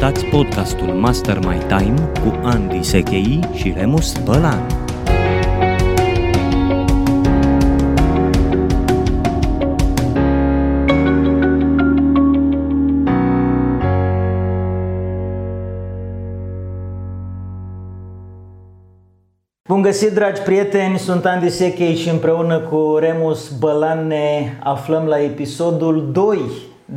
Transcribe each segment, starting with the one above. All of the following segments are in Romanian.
Ascultați podcastul Master My Time cu Andy Sechei și Remus Bălan. Bun găsit, dragi prieteni! Sunt Andy Sechei și împreună cu Remus Bălan ne aflăm la episodul 2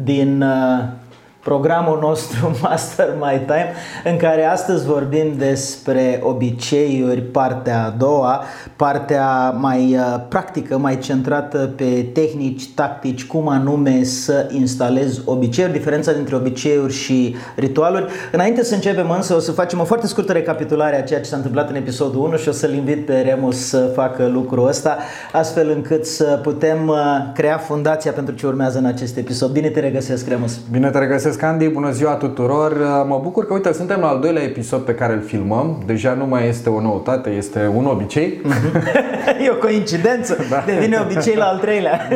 din uh, programul nostru Master My Time, în care astăzi vorbim despre obiceiuri, partea a doua, partea mai uh, practică, mai centrată pe tehnici, tactici, cum anume să instalezi obiceiuri, diferența dintre obiceiuri și ritualuri. Înainte să începem însă, o să facem o foarte scurtă recapitulare a ceea ce s-a întâmplat în episodul 1 și o să-l invit pe Remus să facă lucrul ăsta, astfel încât să putem uh, crea fundația pentru ce urmează în acest episod. Bine te regăsesc, Remus! Bine te regăsesc! Mulțumesc, Andy, bună ziua tuturor! Mă bucur că, uite, suntem la al doilea episod pe care îl filmăm. Deja nu mai este o noutate, este un obicei. e o coincidență, da. devine obicei la al treilea.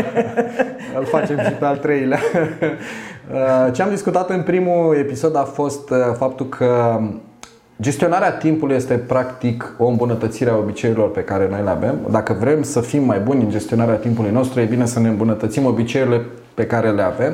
îl facem și pe al treilea. Ce am discutat în primul episod a fost uh, faptul că Gestionarea timpului este practic o îmbunătățire a obiceiurilor pe care noi le avem. Dacă vrem să fim mai buni în gestionarea timpului nostru, e bine să ne îmbunătățim obiceiurile pe care le avem.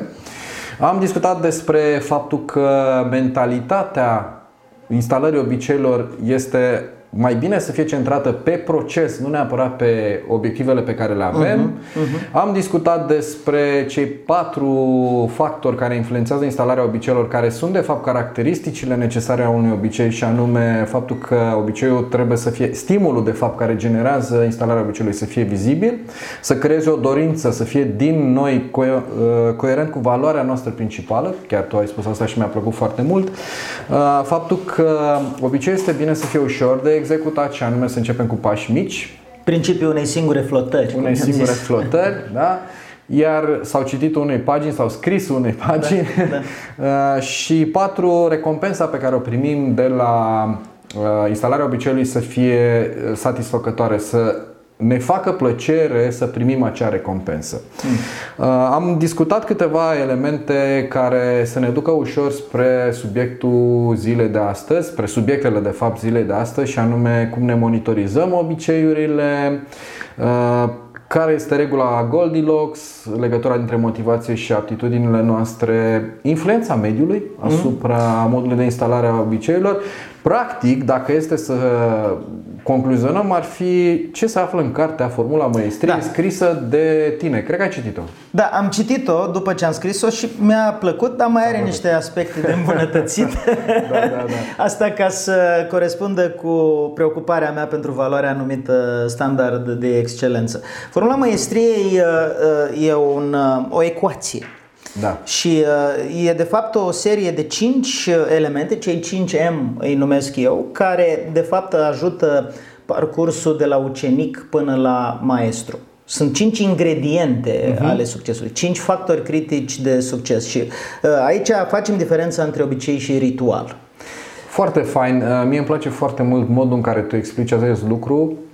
Am discutat despre faptul că mentalitatea instalării obiceiurilor este mai bine să fie centrată pe proces, nu neapărat pe obiectivele pe care le avem. Uh-huh, uh-huh. Am discutat despre cei patru factori care influențează instalarea obiceiurilor, care sunt de fapt caracteristicile necesare a unui obicei și anume faptul că obiceiul trebuie să fie stimulul de fapt care generează instalarea obiceiului să fie vizibil, să creeze o dorință să fie din noi co- uh, coerent cu valoarea noastră principală, chiar tu ai spus asta și mi-a plăcut foarte mult. Uh, faptul că obiceiul este bine să fie ușor de executat și anume să începem cu pași mici. Principiul unei singure flotări. Unei singure zis. flotări, da? Iar s-au citit unei pagini, sau scris unei pagini da, da. Uh, și patru, recompensa pe care o primim de la uh, instalarea obiceiului să fie uh, satisfăcătoare, să ne facă plăcere să primim acea recompensă. Mm. Am discutat câteva elemente care să ne ducă ușor spre subiectul zilei de astăzi, spre subiectele de fapt zilei de astăzi și anume cum ne monitorizăm obiceiurile, uh, care este regula Goldilocks, legătura dintre motivație și aptitudinile noastre, influența mediului hmm. asupra mm. modului de instalare a obiceiurilor. Practic, dacă este să concluzionăm ar fi ce se află în cartea Formula Măestriei da. scrisă de tine. Cred că ai citit-o. Da, am citit-o după ce am scris-o și mi-a plăcut, dar mai are da, niște aspecte de îmbunătățit. da, da, da. Asta ca să corespundă cu preocuparea mea pentru valoarea anumită standard de excelență. Formula Măestriei uh, uh, e un, uh, o ecuație da. Și uh, e de fapt o serie de 5 elemente, cei 5 M îi numesc eu, care de fapt ajută parcursul de la ucenic până la maestru. Sunt cinci ingrediente uh-huh. ale succesului, cinci factori critici de succes și uh, aici facem diferența între obicei și ritual. Foarte fain. Uh, mie îmi place foarte mult modul în care tu explici acest lucru Uh,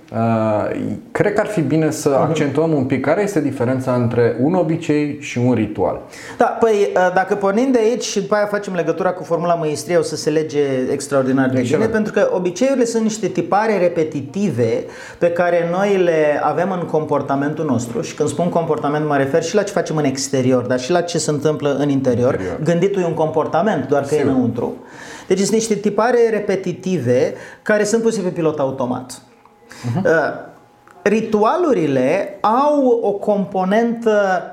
cred că ar fi bine să uh-huh. accentuăm un pic care este diferența între un obicei și un ritual. Da, păi uh, dacă pornim de aici și după aia facem legătura cu formula măistriei, o să se lege extraordinar de bine, pentru că obiceiurile sunt niște tipare repetitive pe care noi le avem în comportamentul nostru și când spun comportament mă refer și la ce facem în exterior, dar și la ce se întâmplă în interior. interior. Gânditul e un comportament, doar că Sigur. e înăuntru. Deci sunt niște tipare repetitive care sunt puse pe pilot automat. Uh-huh. Ritualurile au o componentă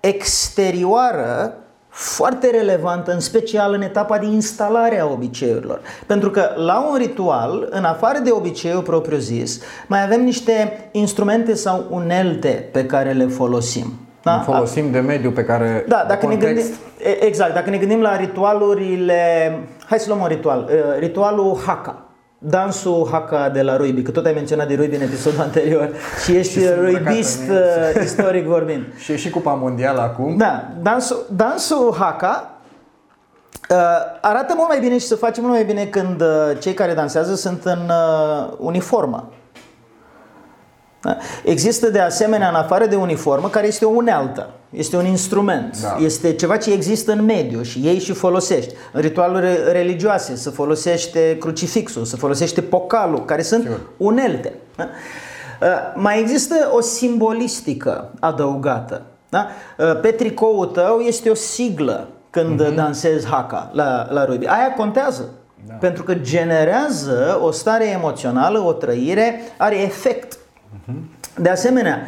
exterioară foarte relevantă, în special în etapa de instalare a obiceiurilor. Pentru că la un ritual, în afară de obiceiul propriu-zis, mai avem niște instrumente sau unelte pe care le folosim. Da? Folosim de mediu pe care. Da, dacă ne gândim, exact, dacă ne gândim la ritualurile. Hai să luăm un ritual. Uh, ritualul Haka dansul haka de la rugby, că tot ai menționat de rugby în episodul anterior și ești și rugbyist uh, istoric vorbind. și e și Cupa Mondială acum. Da, dansul, dansul haka uh, arată mult mai bine și se face mult mai bine când uh, cei care dansează sunt în uh, uniformă. Da? Există de asemenea, în afară de uniformă, care este o unealtă, este un instrument, Da. este ceva ce există în mediu și ei și folosești. În ritualuri religioase se folosește crucifixul, se folosește pocalul, care sunt Sigur. unelte. Da? Uh, Mai există o simbolistică adăugată. Da? Uh, Pe tricoul tău este o siglă când Mhm. dansezi haka la, la rugby. Aia contează. Da. Pentru că generează o stare emoțională, o trăire, are efect. Mhm. De asemenea,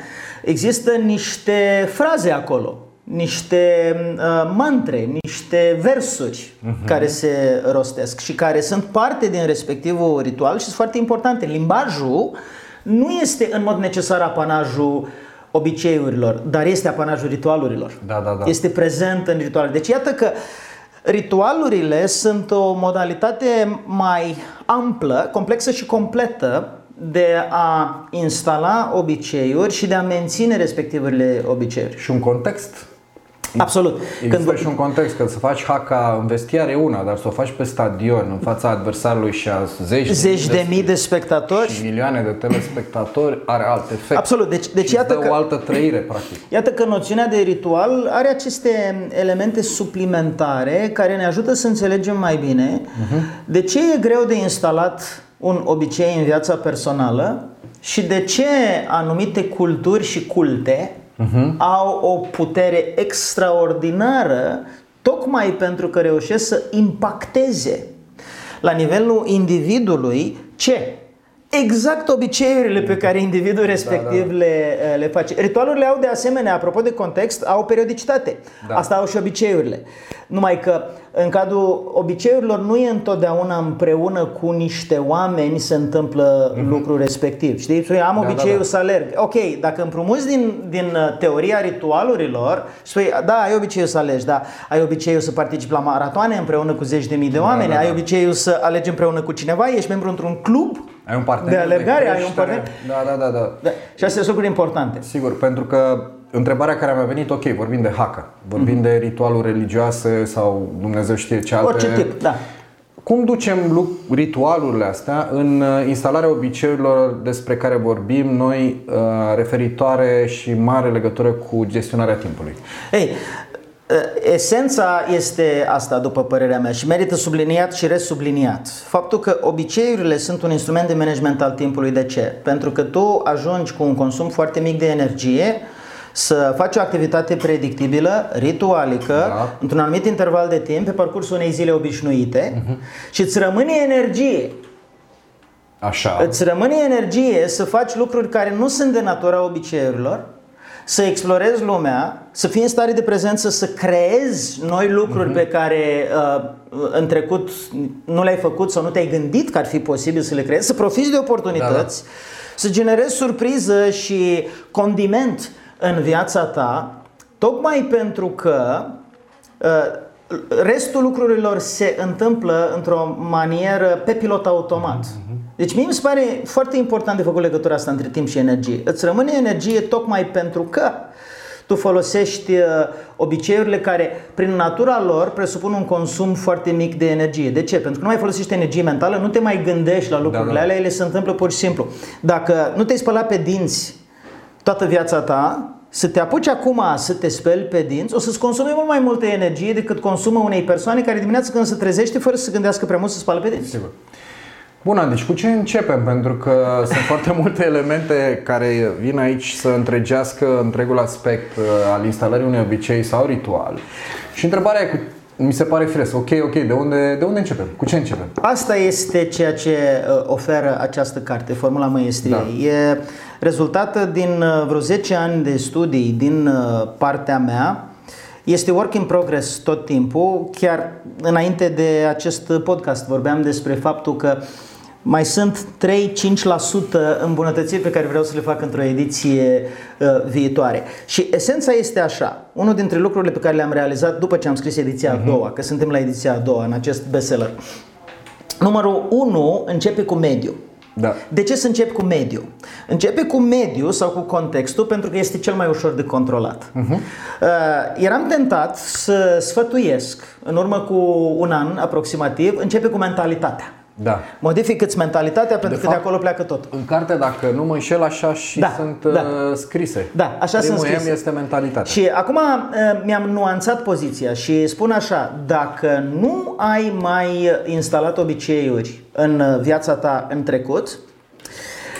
există niște fraze acolo, niște uh, mantre, niște versuri Mhm. care se rostesc și care sunt parte din respectivul ritual și sunt foarte importante. Limbajul nu este în mod necesar apanajul obiceiurilor, dar este apanajul ritualurilor. Da, da, da. Este prezent în ritualuri. Deci iată că ritualurile sunt o modalitate mai amplă, complexă și completă de a instala obiceiuri și de a menține respectivele obiceiuri. Și un context. Absolut. Există Când, și un context, că să faci haka în vestiar e una, dar să o faci pe stadion, în fața adversarului și a zeci, zeci de mii de și spectatori. milioane de telespectatori are alt efect. Absolut. Deci, deci Și iată dă că... o altă trăire, practic. Iată că noțiunea de ritual are aceste elemente suplimentare care ne ajută să înțelegem mai bine de ce e greu de instalat un obicei în viața personală și de ce anumite culturi și culte au o putere extraordinară tocmai pentru că reușesc să impacteze la nivelul individului ce? Exact obiceiurile pe care individul respectiv le, le face. Ritualurile au de asemenea, apropo de context, au periodicitate. Da. Asta au și obiceiurile. Numai că în cadrul obiceiurilor nu e întotdeauna împreună cu niște oameni se întâmplă lucrul respectiv. Știi? Spui, am Mhm. da, obiceiul da. să alerg. Ok, dacă împrumuți din, din uh, teoria ritualurilor și spui, da, ai obiceiul să alergi, da, ai obiceiul să participi la maratoane împreună cu zeci de mii de oameni, da, ai da. obiceiul să alegi împreună cu cineva, ești membru într-un club Ai un partener de alergare, ai un creștere. partener. Da, da, da, da. Da, și astea sunt lucruri importante. Sigur, pentru că întrebarea care mi-a venit, ok, vorbim de haka, vorbim de ritualuri religioase sau Dumnezeu știe ce alte... Mhm. Orice tip, da. Cum ducem lu- ritualurile astea în uh, instalarea obiceiurilor despre care vorbim noi, uh, referitoare și mare legătură cu gestionarea timpului? Ei, esența este asta, după părerea mea, și merită subliniat și resubliniat. Faptul că obiceiurile sunt un instrument de management al timpului. De ce? Pentru că tu ajungi cu un consum foarte mic de energie să faci o activitate predictibilă, ritualică, Da. într-un anumit interval de timp, pe parcursul unei zile obișnuite și îți rămâne energie Așa. Îți rămâne energie să faci lucruri care nu sunt de natura obiceiurilor, să explorezi lumea, să fii în stare de prezență, să creezi noi lucruri pe care uh, în trecut nu le-ai făcut sau nu te-ai gândit că ar fi posibil să le creezi, să profiți de oportunități, să generezi surpriză și condiment în viața ta, tocmai pentru că uh, restul lucrurilor se întâmplă într-o manieră pe pilot automat. Deci mie mi se pare foarte important de făcut legătura asta între timp și energie. Îți rămâne energie tocmai pentru că tu folosești uh, obiceiurile care, prin natura lor, presupun un consum foarte mic de energie. De ce? Pentru că nu mai folosești energie mentală, nu te mai gândești la lucrurile Da, da. alea, ele se întâmplă pur și simplu. Dacă nu te-ai spălat pe dinți toată viața ta, să te apuci acum să te speli pe dinți, o să-ți consume mult mai multă energie decât consumă unei persoane care dimineața când se trezește, fără să se gândească prea mult, să spală pe dinți. Sigur. Bun, Andy, și cu ce începem? Pentru că sunt foarte multe elemente care vin aici să întregească întregul aspect uh, al instalării unui obicei sau ritual. Și întrebarea e cu mi se pare firesc. Ok, ok, de unde, de unde începem? Cu ce începem? Asta este ceea ce uh, oferă această carte, Formula Măiestriei. Da. E rezultată din uh, vreo 10 ani de studii din uh, partea mea. Este work in progress tot timpul. Chiar înainte de acest podcast vorbeam despre faptul că mai sunt 3-5% îmbunătățiri pe care vreau să le fac într-o ediție uh, viitoare. Și esența este așa. Unul dintre lucrurile pe care le-am realizat după ce am scris ediția a doua, că suntem la ediția a doua în acest bestseller. Numărul 1 începe cu mediu. Da. De ce să încep cu mediu? Începe cu mediu sau cu contextul pentru că este cel mai ușor de controlat. Uh-huh. Uh, eram tentat să sfătuiesc în urmă cu un an aproximativ, începe cu mentalitatea. Da. Modifică-ți mentalitatea pentru De că de fapt, acolo pleacă tot. În carte, dacă nu mă înșel, așa și Da, sunt da. uh, scrise. Da, așa Primul sunt scrise. M este mentalitatea. Și acum uh, mi-am nuanțat poziția și spun așa, dacă nu ai mai instalat obiceiuri în uh, viața ta în trecut,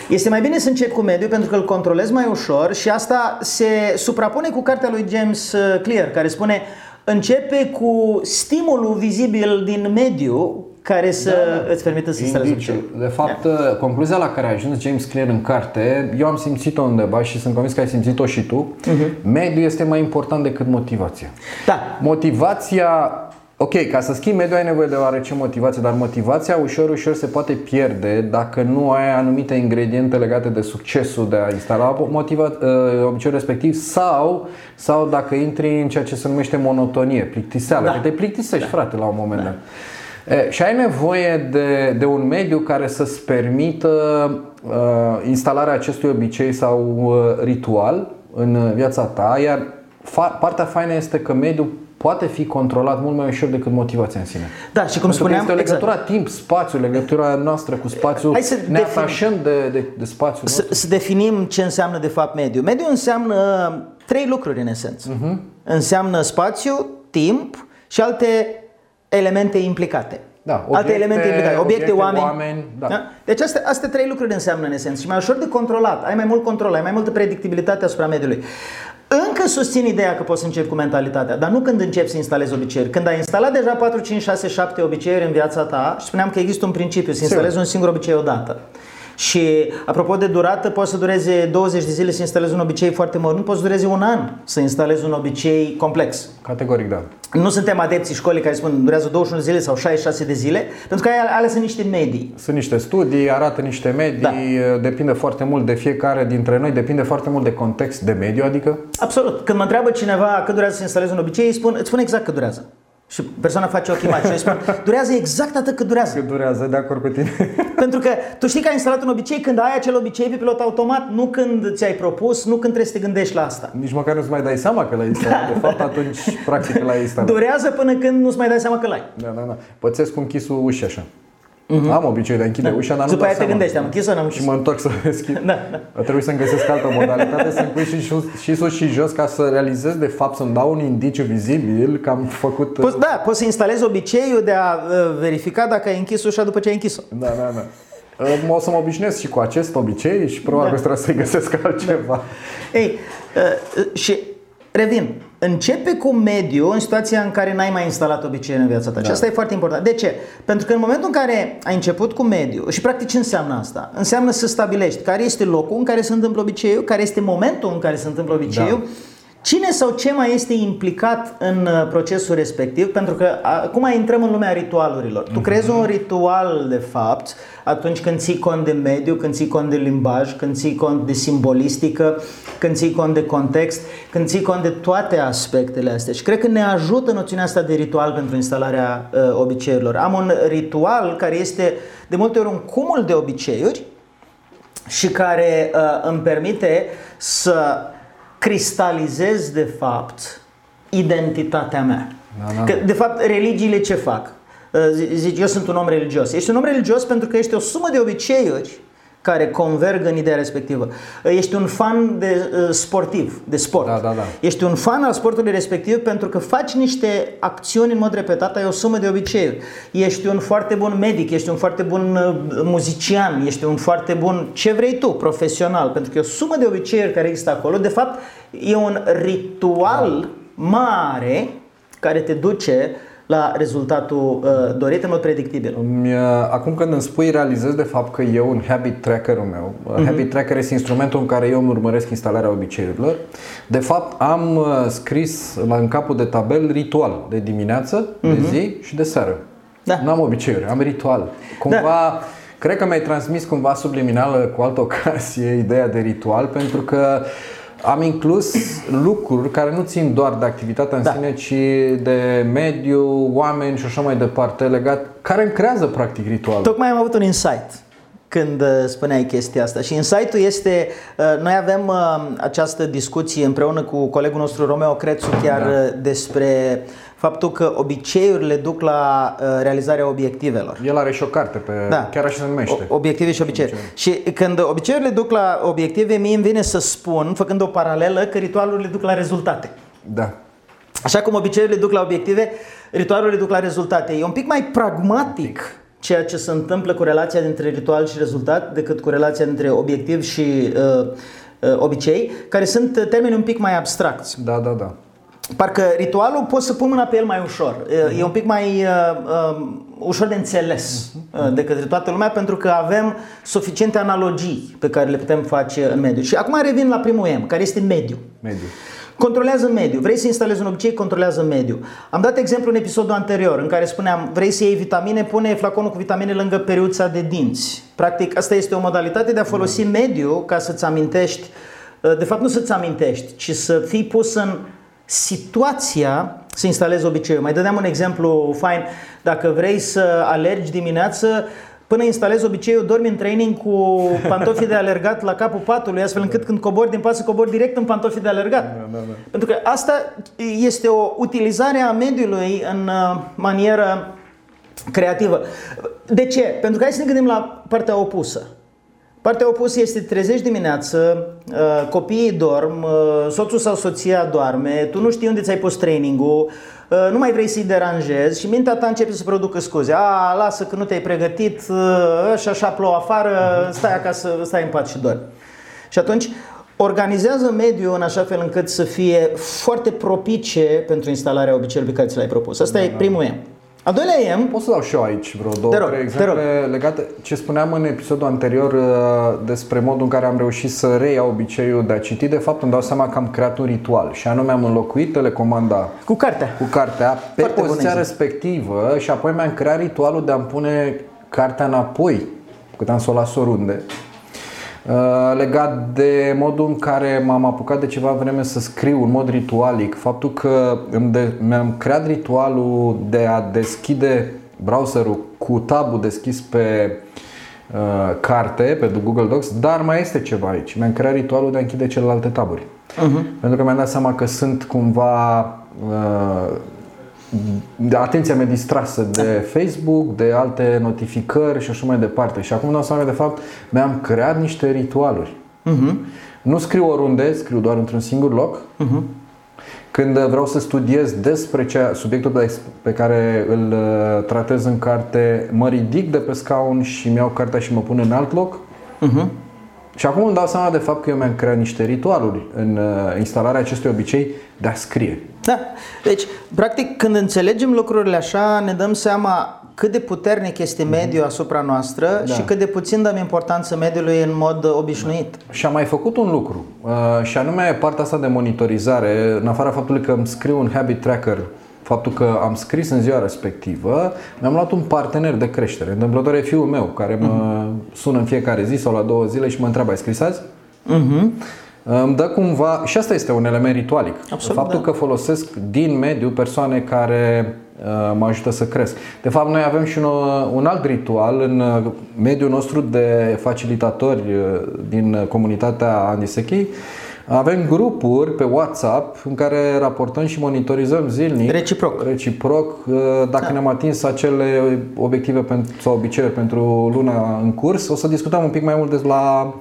este mai bine să începi cu mediul pentru că îl controlezi mai ușor și asta se suprapune cu cartea lui James uh, Clear care spune începe cu stimulul vizibil din mediu care să Da. îți permită să instalezi Indiciu. obiceiul. De fapt, uh, concluzia la care a ajuns James Clear în carte, eu am simțit-o undeva și sunt convins că ai simțit-o și tu. Mediul este mai important decât motivația. Da, Motivația, ok, ca să schimbi mediul ai nevoie de oarece motivație, dar motivația ușor, ușor se poate pierde dacă nu ai anumite ingrediente legate de succesul de a instala motiva, uh, obiceiul respectiv sau, sau dacă intri în ceea ce se numește monotonie, plictiseală, Da. că te plictisești, frate, la un moment dat. E, și ai nevoie de, de un mediu care să-ți permită uh, instalarea acestui obicei sau uh, ritual în viața ta, iar fa- partea faină este că mediul poate fi controlat mult mai ușor decât motivația în sine. da și cum Pentru că spuneam, este o legătură exact. timp-spațiu, legătura noastră cu spațiul. Hai să ne definim. atașăm de, de, de spațiul Să, nostru. să definim ce înseamnă de fapt mediu. Mediu înseamnă trei lucruri în esență. Mhm. Înseamnă spațiu, timp și alte elemente implicate. Da, alte obiecte- elemente implicate, obiecte, obiecte, oameni. oameni, da. Deci astea, astea trei lucruri înseamnă în esență și mai ușor de controlat, ai mai mult control, ai mai multă predictibilitate asupra mediului. Încă susțin ideea că poți să începi cu mentalitatea, dar nu când începi să instalezi obiceiuri. Când ai instalat deja 4, 5, 6, 7 obiceiuri în viața ta, și spuneam că există un principiu, să instalezi un singur obicei odată. Și apropo de durată, poate să dureze 20 de zile să instalezi un obicei foarte mărunt, poate să dureze un an să instalezi un obicei complex. Categoric, da. Nu suntem adepții școlii care spun durează 21 de zile sau 66 de zile, pentru că alea, alea sunt niște medii. Sunt niște studii, arată niște medii, Da. depinde foarte mult de fiecare dintre noi, depinde foarte mult de context, de mediu, adică Absolut. Când mă întreabă cineva cât durează să instalezi un obicei, îi spun, îți spun exact cât durează. Și persoana face ochii mari și îi spun, durează exact atât cât durează. cât durează, de acord cu tine. Pentru că tu știi că ai instalat un obicei când ai acel obicei pe pilot automat, nu când ți-ai propus, nu când trebuie să te gândești la asta. Nici măcar nu-ți mai dai seama că l-ai instalat. De fapt, atunci, practic, l-ai instalat. Durează până când nu-ți mai dai seama că l-ai. Da, da, da. Pățesc cu închisul ușii așa. Am obiceiul de a închide ușa, dar nu Mhm. După dau aia te seama. gândești, am închis sau n-am Și închis? mă întorc să deschid. Da, da. A trebuit să-mi găsesc altă modalitate, să-mi pui și, sus, și sus și jos ca să realizez, de fapt, să-mi dau un indiciu vizibil că am făcut... Poți, da, poți să instalezi obiceiul de a uh, verifica dacă ai închis ușa după ce ai închis-o. Da, da, da. Uh, O să mă obișnuiesc și cu acest obicei și probabil Da. că trebuie să-i găsesc altceva. Ei, uh, uh, și revin, începe cu mediu în situația în care n-ai mai instalat obiceiuri în viața ta. Da. Și asta e foarte important. De ce? Pentru că în momentul în care ai început cu mediu, și practic ce înseamnă asta? Înseamnă să stabilești care este locul în care se întâmplă obiceiul, care este momentul în care se întâmplă obiceiul, Da. Cine sau ce mai este implicat în uh, procesul respectiv? Pentru că acum intrăm în lumea ritualurilor. Tu creezi un ritual, de fapt, atunci când ții cont de mediu, când ții cont de limbaj, când ții cont de simbolistică, când ții cont de context, când ții cont de toate aspectele astea. Și cred că ne ajută noțiunea asta de ritual pentru instalarea uh, obiceiurilor. Am un ritual care este de multe ori un cumul de obiceiuri și care uh, îmi permite să cristalizez de fapt identitatea mea. Da, da. Că, de fapt, religiile ce fac? Uh, zi- Zici, eu sunt un om religios. Ești un om religios pentru că ești o sumă de obiceiuri care converg în ideea respectivă. Uh, Ești un fan de uh, sportiv, de sport. Da, da, da. Ești un fan al sportului respectiv pentru că faci niște acțiuni în mod repetat, ai o sumă de obiceiuri. Ești un foarte bun medic, ești un foarte bun uh, muzician, ești un foarte bun ce vrei tu, profesional, pentru că e o sumă de obiceiuri care există acolo. De fapt, e un ritual mare care te duce la rezultatul uh, dorit în mod predictibil. Îmi, uh, Acum când îmi spui, realizez de fapt că eu un habit trackerul meu. Uh-huh. Habit tracker este instrumentul în care eu îmi urmăresc instalarea obiceiurilor. De fapt, am uh, scris la în capul de tabel ritual de dimineață, uh-huh. de zi și de seară. Da. Nu am obiceiuri, am ritual. Cumva, da. cred că mi-ai transmis cumva subliminal cu altă ocazie ideea de ritual pentru că am inclus lucruri care nu țin doar de activitatea în Da. sine, ci de mediu, oameni și așa mai departe, legat, care îmi creează practic ritual. Tocmai am avut un insight. când uh, spuneai chestia asta. Și insight-ul este, uh, noi avem uh, această discuție împreună cu colegul nostru Romeo Crețu chiar da. despre faptul că obiceiurile duc la realizarea obiectivelor. El are și o carte pe da. chiar așa se numește. Obiective și obiceiuri. Și când obiceiurile duc la obiective, mie îmi vine să spun, făcând o paralelă, că ritualurile duc la rezultate. Da. Așa cum obiceiurile duc la obiective, ritualurile duc la rezultate. E un pic mai pragmatic ceea ce se întâmplă cu relația dintre ritual și rezultat decât cu relația dintre obiectiv și uh, uh, obicei, care sunt termeni un pic mai abstracți. Da, da, da. Parcă ritualul poți să pun mâna pe el mai ușor. Uh-huh. E un pic mai uh, uh, ușor de înțeles uh-huh. de către toată lumea pentru că avem suficiente analogii pe care le putem face în mediu. Și acum revin la primul M, care este mediu. Mediu. Controlează mediul. Vrei să instalezi un obicei, controlează mediul. Am dat exemplu în episodul anterior în care spuneam, vrei să iei vitamine, pune flaconul cu vitamine lângă periuța de dinți. Practic, asta este o modalitate de a folosi mediul ca să-ți amintești, uh, de fapt nu să-ți amintești, ci să fii pus în situația să instalezi obiceiul. Mai dădeam un exemplu fain. Dacă vrei să alergi dimineață, Până instalezi obiceiul, dormi în training cu pantofii de alergat la capul patului, astfel încât când cobori din pat să cobori direct în pantofii de alergat. Da, da, da. Pentru că asta este o utilizare a mediului în uh, manieră creativă. De ce? Pentru că hai să ne gândim la partea opusă. Partea opusă este trezești dimineață, uh, copiii dorm, uh, soțul sau soția doarme, tu nu știi unde ți-ai pus trainingul, uh, nu mai vrei să-i deranjezi și mintea ta începe să producă scuze. A, lasă că nu te-ai pregătit, și așa plouă afară, stai acasă, stai în pat și dormi. Și atunci organizează mediul în așa fel încât să fie foarte propice pentru instalarea obiceiului pe care ți l-ai propus. Asta da, e da. primul M. Al doilea e... Pot să dau și eu aici vreo două, rog, trei exemple legate ce spuneam în episodul anterior uh, despre modul în care am reușit să reiau obiceiul de a citi. De fapt îmi dau seama că am creat un ritual și anume am înlocuit telecomanda cu cartea, cu cartea pe Foarte poziția respectivă și apoi mi-am creat ritualul de a-mi pune cartea înapoi, cât am să o las oriunde. Uh, legat de modul în care m-am apucat de ceva vreme să scriu în mod ritualic. Faptul că mi-am creat ritualul de a deschide browserul cu tabul deschis pe uh, carte, pe Google Docs, dar mai este ceva aici. Mi-am creat ritualul de a închide celelalte taburi. Uh-huh. Pentru că mi-am dat seama că sunt cumva uh, de atenția mea distrasă de Facebook, de alte notificări și așa mai departe. Și acum dau seama că de fapt mi-am creat niște ritualuri. Uh-huh. Nu scriu oriunde, scriu doar într-un singur loc. Uh-huh. Când vreau să studiez despre cea, subiectul pe care îl uh, tratez în carte, mă ridic de pe scaun și mi iau cartea și mă pun în alt loc. Uh-huh. Și acum îmi dau seama de fapt că eu mi-am creat niște ritualuri în uh, instalarea acestui obicei de a scrie. Da. Deci, practic, când înțelegem lucrurile așa, ne dăm seama cât de puternic este mhm. mediul asupra noastră da. și cât de puțin dăm importanță mediului în mod obișnuit. Și am mai făcut un lucru, uh, și anume partea asta de monitorizare, în afara faptului că îmi scriu un habit tracker faptul că am scris în ziua respectivă, mi-am luat un partener de creștere. Întâmplător e fiul meu, care mă uh-huh. sună în fiecare zi sau la două zile și mă întreabă, ai scris azi? Uh-huh. Îmi dă cumva, și asta este un element ritualic, Absolut, faptul da. că folosesc din mediu persoane care uh, mă ajută să cresc. De fapt, noi avem și un, un alt ritual în uh, mediul nostru de facilitatori uh, din comunitatea Andisechei, avem grupuri pe WhatsApp în care raportăm și monitorizăm zilnic reciproc, reciproc dacă da. ne-am atins acele obiective sau obiceiuri pentru luna în curs. O să discutăm un pic mai mult despre la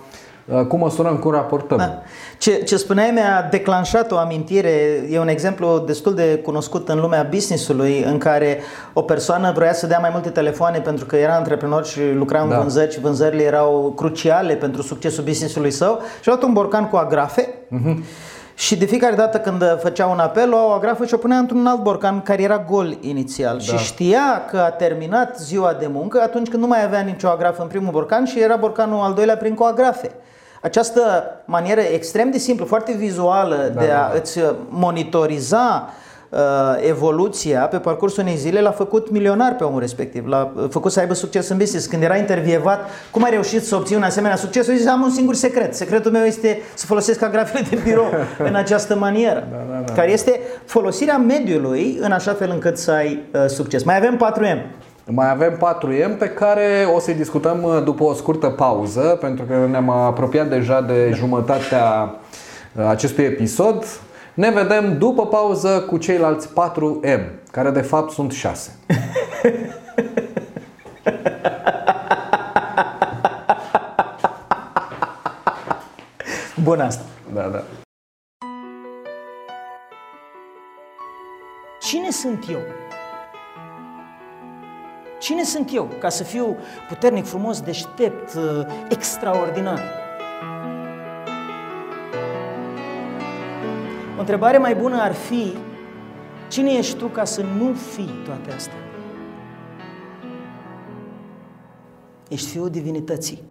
Uh, cum măsurăm, cum raportăm. Da. Ce, ce spuneai mi-a declanșat o amintire, e un exemplu destul de cunoscut în lumea businessului în care o persoană vrea să dea mai multe telefoane pentru că era antreprenor și lucra în da. vânzări și vânzările erau cruciale pentru succesul businessului său și a luat un borcan cu agrafe uh-huh. Și de fiecare dată când făcea un apel, o agrafă și o punea într-un alt borcan care era gol inițial. Da. Și știa că a terminat ziua de muncă atunci când nu mai avea nicio agrafă în primul borcan și era borcanul al doilea prin cu agrafe. Această manieră extrem de simplă, foarte vizuală da, de a da, da. îți monitoriza uh, evoluția pe parcursul unei zile l-a făcut milionar pe omul respectiv, l-a făcut să aibă succes în business. Când era intervievat, cum ai reușit să obții un asemenea succes? O zis, am un singur secret. Secretul meu este să folosesc agrafele de birou în această manieră, da, da, da. care este folosirea mediului în așa fel încât să ai uh, succes. Mai avem 4M. Mai avem 4M pe care o să-i discutăm uh, după o scurtă pauză, pentru că ne-am apropiat deja de jumătatea uh, acestui episod. Ne vedem după pauză cu ceilalți 4M, care de fapt sunt 6. Bun asta. Da, da. Cine sunt eu? Cine sunt eu ca să fiu puternic, frumos, deștept, uh, extraordinar? O întrebare mai bună ar fi, cine ești tu ca să nu fii toate astea? Ești fiul divinității.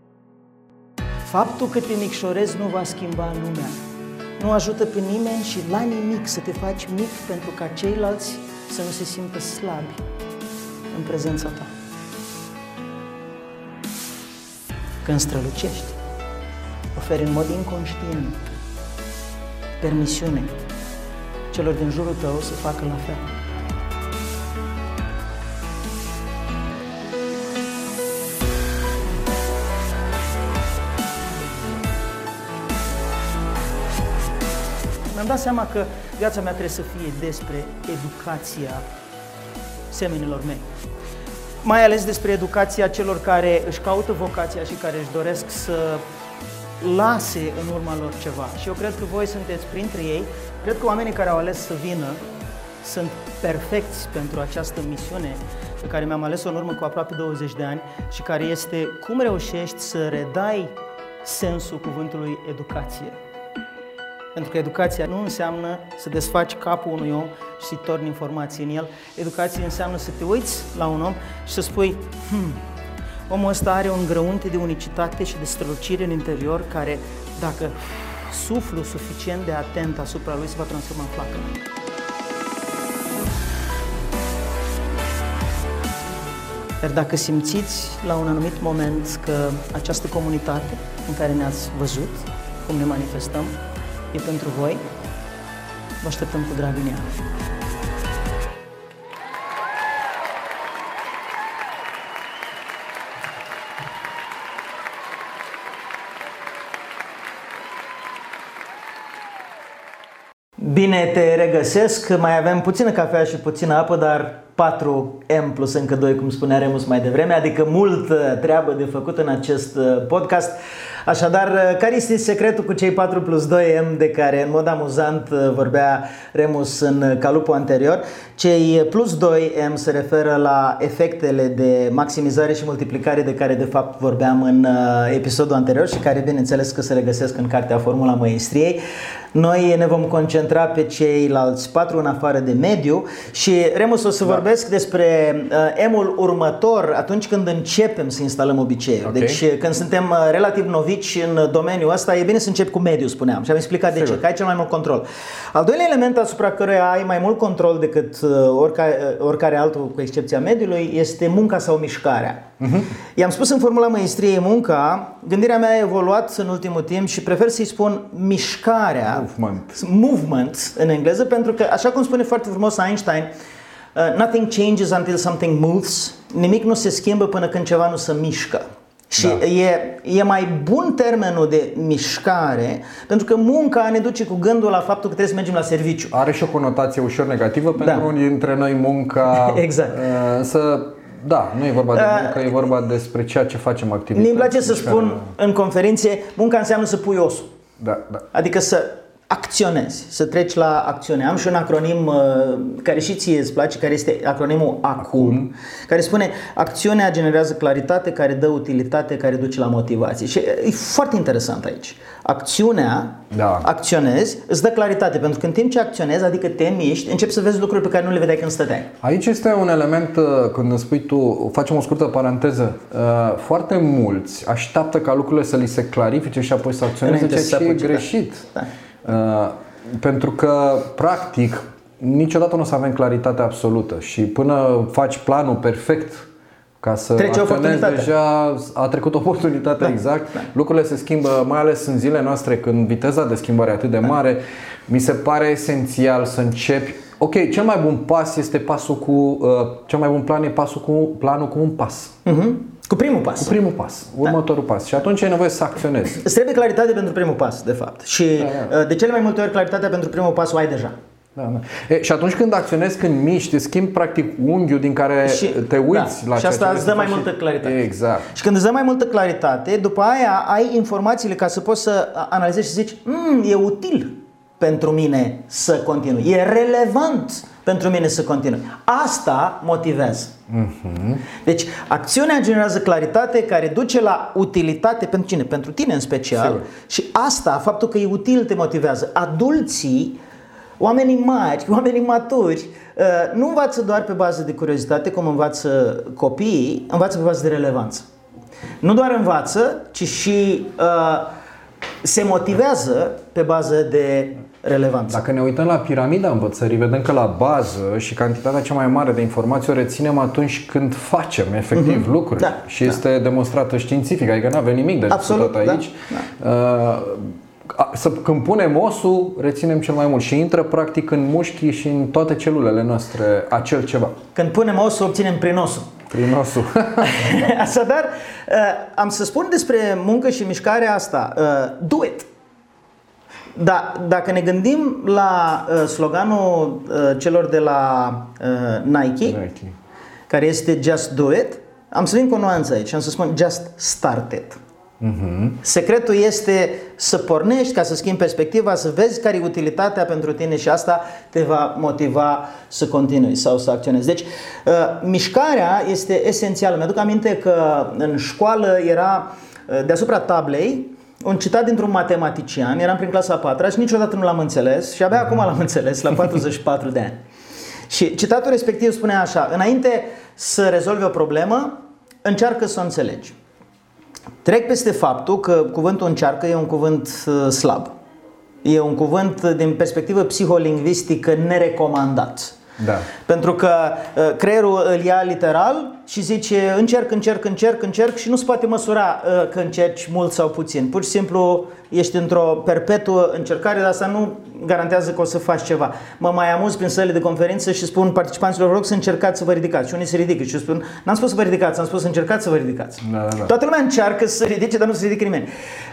Faptul că te micșorezi nu va schimba lumea. Nu ajută pe nimeni și la nimic să te faci mic pentru ca ceilalți să nu se simtă slabi în prezența ta. Când strălucești, oferi în mod inconștient permisiune celor din jurul tău să facă la fel. Mi-am dat seama că viața mea trebuie să fie despre educația semenilor mei. Mai ales despre educația celor care își caută vocația și care își doresc să lase în urma lor ceva. Și eu cred că voi sunteți printre ei. Cred că oamenii care au ales să vină sunt perfecți pentru această misiune pe care mi-am ales-o în urmă cu aproape 20 de ani și care este cum reușești să redai sensul cuvântului educație. Pentru că educația nu înseamnă să desfaci capul unui om și să-i torni informații în el. Educația înseamnă să te uiți la un om și să spui, hmm, omul ăsta are un grăunte de unicitate și de strălucire în interior care, dacă suflu suficient de atent asupra lui, se va transforma în flacără. Iar dacă simțiți la un anumit moment că această comunitate în care ne-ați văzut, cum ne manifestăm, e pentru voi, vă așteptăm cu drag în ea. Bine te regăsesc, mai avem puțină cafea și puțină apă, dar 4M plus încă 2, cum spunea Remus mai devreme, adică mult treabă de făcut în acest uh, podcast. Așadar, uh, care este secretul cu cei 4 plus 2M de care în mod amuzant uh, vorbea Remus în calupul anterior? Cei plus 2M se referă la efectele de maximizare și multiplicare de care de fapt vorbeam în episodul anterior și care bineînțeles că se regăsesc în cartea Formula Măestriei. Noi ne vom concentra pe ceilalți patru în afară de mediu și Remus o să da. vorbesc despre uh, emul următor atunci când începem să instalăm obiceiuri. Okay. Deci când suntem uh, relativ novici în domeniul ăsta, e bine să încep cu mediu, spuneam. Și am explicat Sigur. de ce, că ai cel mai mult control. Al doilea element asupra căruia ai mai mult control decât uh, oricare, uh, oricare altul, cu excepția mediului, este munca sau mișcarea. Uh-huh. I-am spus în formula măistriei munca, gândirea mea a evoluat în ultimul timp și prefer să-i spun mișcarea Movement. Movement în engleză, pentru că, așa cum spune foarte frumos Einstein, uh, nothing changes until something moves. Nimic nu se schimbă până când ceva nu se mișcă. Și da. e, e mai bun termenul de mișcare, pentru că munca ne duce cu gândul la faptul că trebuie să mergem la serviciu. Are și o conotație ușor negativă pentru da. unii dintre noi munca. exact. Uh, însă da, nu e vorba de uh, muncă, uh, e vorba despre ceea ce facem activități. Mi-mi place să spun în conferințe, munca înseamnă să pui osul. Da, da. Adică să acționezi, să treci la acțiune. Am și un acronim uh, care și ție îți place, care este acronimul ACUM, Acum. care spune acțiunea generează claritate, care dă utilitate, care duce la motivație. Și e foarte interesant aici. Acțiunea, da. acționezi, îți dă claritate, pentru că în timp ce acționezi, adică te miști, începi să vezi lucruri pe care nu le vedeai când stăteai. Aici este un element, uh, când îmi spui tu, facem o scurtă paranteză, uh, foarte mulți așteaptă ca lucrurile să li se clarifice și apoi să acționeze, ceea ce e greșit. Da. Uh, pentru că, practic, niciodată nu o să avem claritate absolută și până faci planul perfect ca să Trece deja a trecut oportunitatea da, exact. Da. Lucrurile se schimbă, mai ales în zilele noastre când viteza de schimbare e atât de da. mare. Mi se pare esențial să începi Ok, cel mai bun pas este pasul cu, uh, cel mai bun plan e pasul cu, planul cu un pas. Uh-huh. Cu primul pas. Cu primul pas, următorul pas. Și atunci ai nevoie să acționezi. Îți trebuie claritate pentru primul pas, de fapt. Și uh, de cele mai multe ori claritatea pentru primul pas o ai deja. Da, da. E, și atunci când acționezi, când miști, îți schimbi practic unghiul din care Și- te uiți da. la Și ceea asta ce îți vrei dă să mai faci multă claritate. Exact. Și când îți dă mai multă claritate, după aia ai informațiile ca să poți să analizezi și să zici "Mm, e util pentru mine să continui, e relevant pentru mine să continui. Asta motivează. Deci, acțiunea generează claritate care duce la utilitate pentru cine? Pentru tine în special. Sigur. Și asta, faptul că e util, te motivează. Adulții, oamenii mari, oamenii maturi, uh, nu învață doar pe bază de curiozitate, cum învață copiii, învață pe bază de relevanță. Nu doar învață, ci și uh, se motivează pe bază de relevanță. Dacă ne uităm la piramida învățării, vedem că la bază și cantitatea cea mai mare de informații o reținem atunci când facem efectiv lucruri. Da, și da. este demonstrată științific, adică nu avem nimic de Absolut, discutat da, aici. Uh, a- să, când punem osul, reținem cel mai mult și intră practic în mușchi și în toate celulele noastre acel ceva. Când punem osul, obținem prin osul. Prin osul. Așadar, uh, am să spun despre muncă și mișcarea asta. uh, Do it! Da, dacă ne gândim la uh, sloganul uh, celor de la uh, Nike, Nike. care este Just Do It, am să vin cu o nuanță aici, am să spun Just Start It. Secretul este să pornești ca să schimbi perspectiva, să vezi care e utilitatea pentru tine și asta te va motiva să continui sau să acționezi. Deci, uh, mișcarea este esențială. Mi-aduc aminte că în școală era uh, deasupra tablei un citat dintr-un matematician, eram prin clasa a patra și niciodată nu l-am înțeles și abia acum l-am înțeles, la 44 de ani. Și citatul respectiv spunea așa, înainte să rezolvi o problemă, încearcă să o înțelegi. Trec peste faptul că cuvântul încearcă e un cuvânt uh, slab. E un cuvânt uh, din perspectivă psiholingvistică nerecomandat. Da. Pentru că uh, creierul îl ia literal și zice încerc, încerc, încerc, încerc și nu se poate măsura uh, că încerci mult sau puțin. Pur și simplu ești într-o perpetuă încercare, dar asta nu garantează că o să faci ceva. Mă mai amuz prin sălile de conferință și spun participanților, vă rog să încercați să vă ridicați. Și unii se ridică și eu spun, n-am spus să vă ridicați, am spus să încercați să vă ridicați. Da, da, da. Toată lumea încearcă să se ridice, dar nu se ridică nimeni.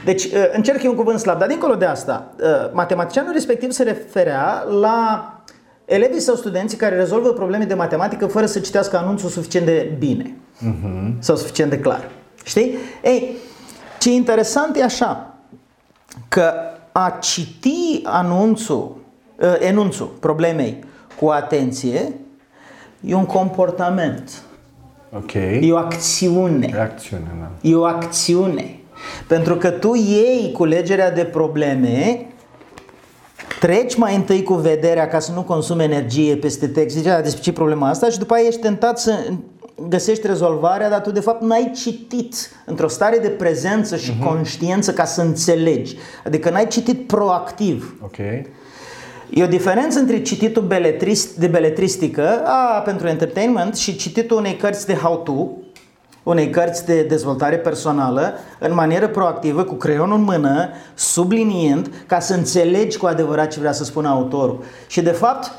Deci, uh, încerc e un cuvânt slab, dar dincolo de asta, uh, matematicianul respectiv se referea la elevii sau studenții care rezolvă probleme de matematică fără să citească anunțul suficient de bine sau suficient de clar. Știi? Ei, ce interesant e așa, că a citi anunțul, uh, enunțul problemei cu atenție e un comportament, Ok. e o acțiune. Reacțiune, da. E o acțiune. Pentru că tu iei culegerea de probleme, treci mai întâi cu vederea ca să nu consumi energie peste text, zicea despre ce e problema asta și după aia ești tentat să găsești rezolvarea, dar tu de fapt n-ai citit într-o stare de prezență și conștiență ca să înțelegi. Adică n-ai citit proactiv. Ok. E o diferență între cititul beletrist, de beletristică a, pentru entertainment și cititul unei cărți de how-to, unei cărți de dezvoltare personală, în manieră proactivă, cu creionul în mână, subliniind, ca să înțelegi cu adevărat ce vrea să spună autorul. Și de fapt,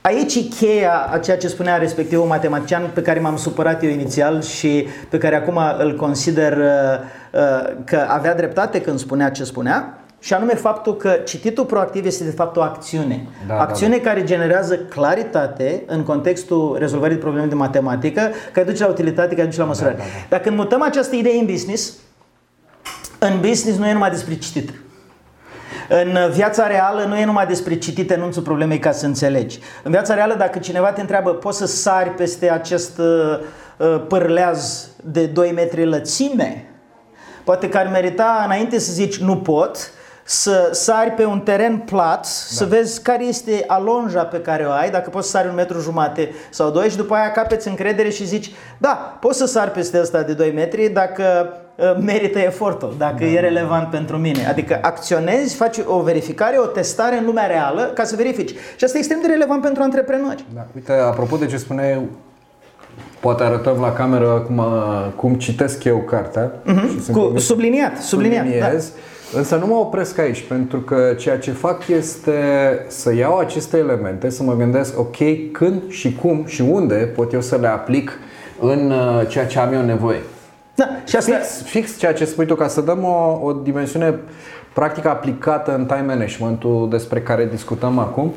Aici e cheia a ceea ce spunea respectivul matematician pe care m-am supărat eu inițial și pe care acum îl consider uh, uh, că avea dreptate când spunea ce spunea. Și anume faptul că cititul proactiv este de fapt o acțiune. Da, da, acțiune care generează claritate în contextul rezolvării de probleme de matematică, care duce la utilitate, care duce la măsurare. da, da. Dacă mutăm această idee în business, în business nu e numai despre citit. În viața reală nu e numai despre citit enunțul problemei ca să înțelegi. În viața reală, dacă cineva te întreabă, poți să sari peste acest uh, uh, pârleaz de 2 metri lățime? Poate că ar merita, înainte să zici nu pot, să sari pe un teren plat, da. să vezi care este alonja pe care o ai, dacă poți să sari un metru jumate sau doi și după aia capeți încredere și zici, da, poți să sari peste asta de 2 metri dacă uh, merită efortul, dacă da. e relevant pentru mine. Adică acționezi, faci o verificare, o testare în lumea reală ca să verifici. Și asta e extrem de relevant pentru antreprenori. Da. Uite, apropo de ce spuneai, poate arătăm la cameră cum, cum citesc eu cartea. și sunt Cu convins- subliniat, subliniat. Da. Subliniez. Însă nu mă opresc aici, pentru că ceea ce fac este să iau aceste elemente, să mă gândesc, ok, când și cum și unde pot eu să le aplic în uh, ceea ce am eu nevoie. Da, și asta... Fix, fix ceea ce spui tu, ca să dăm o, o dimensiune practică aplicată în time management-ul despre care discutăm acum.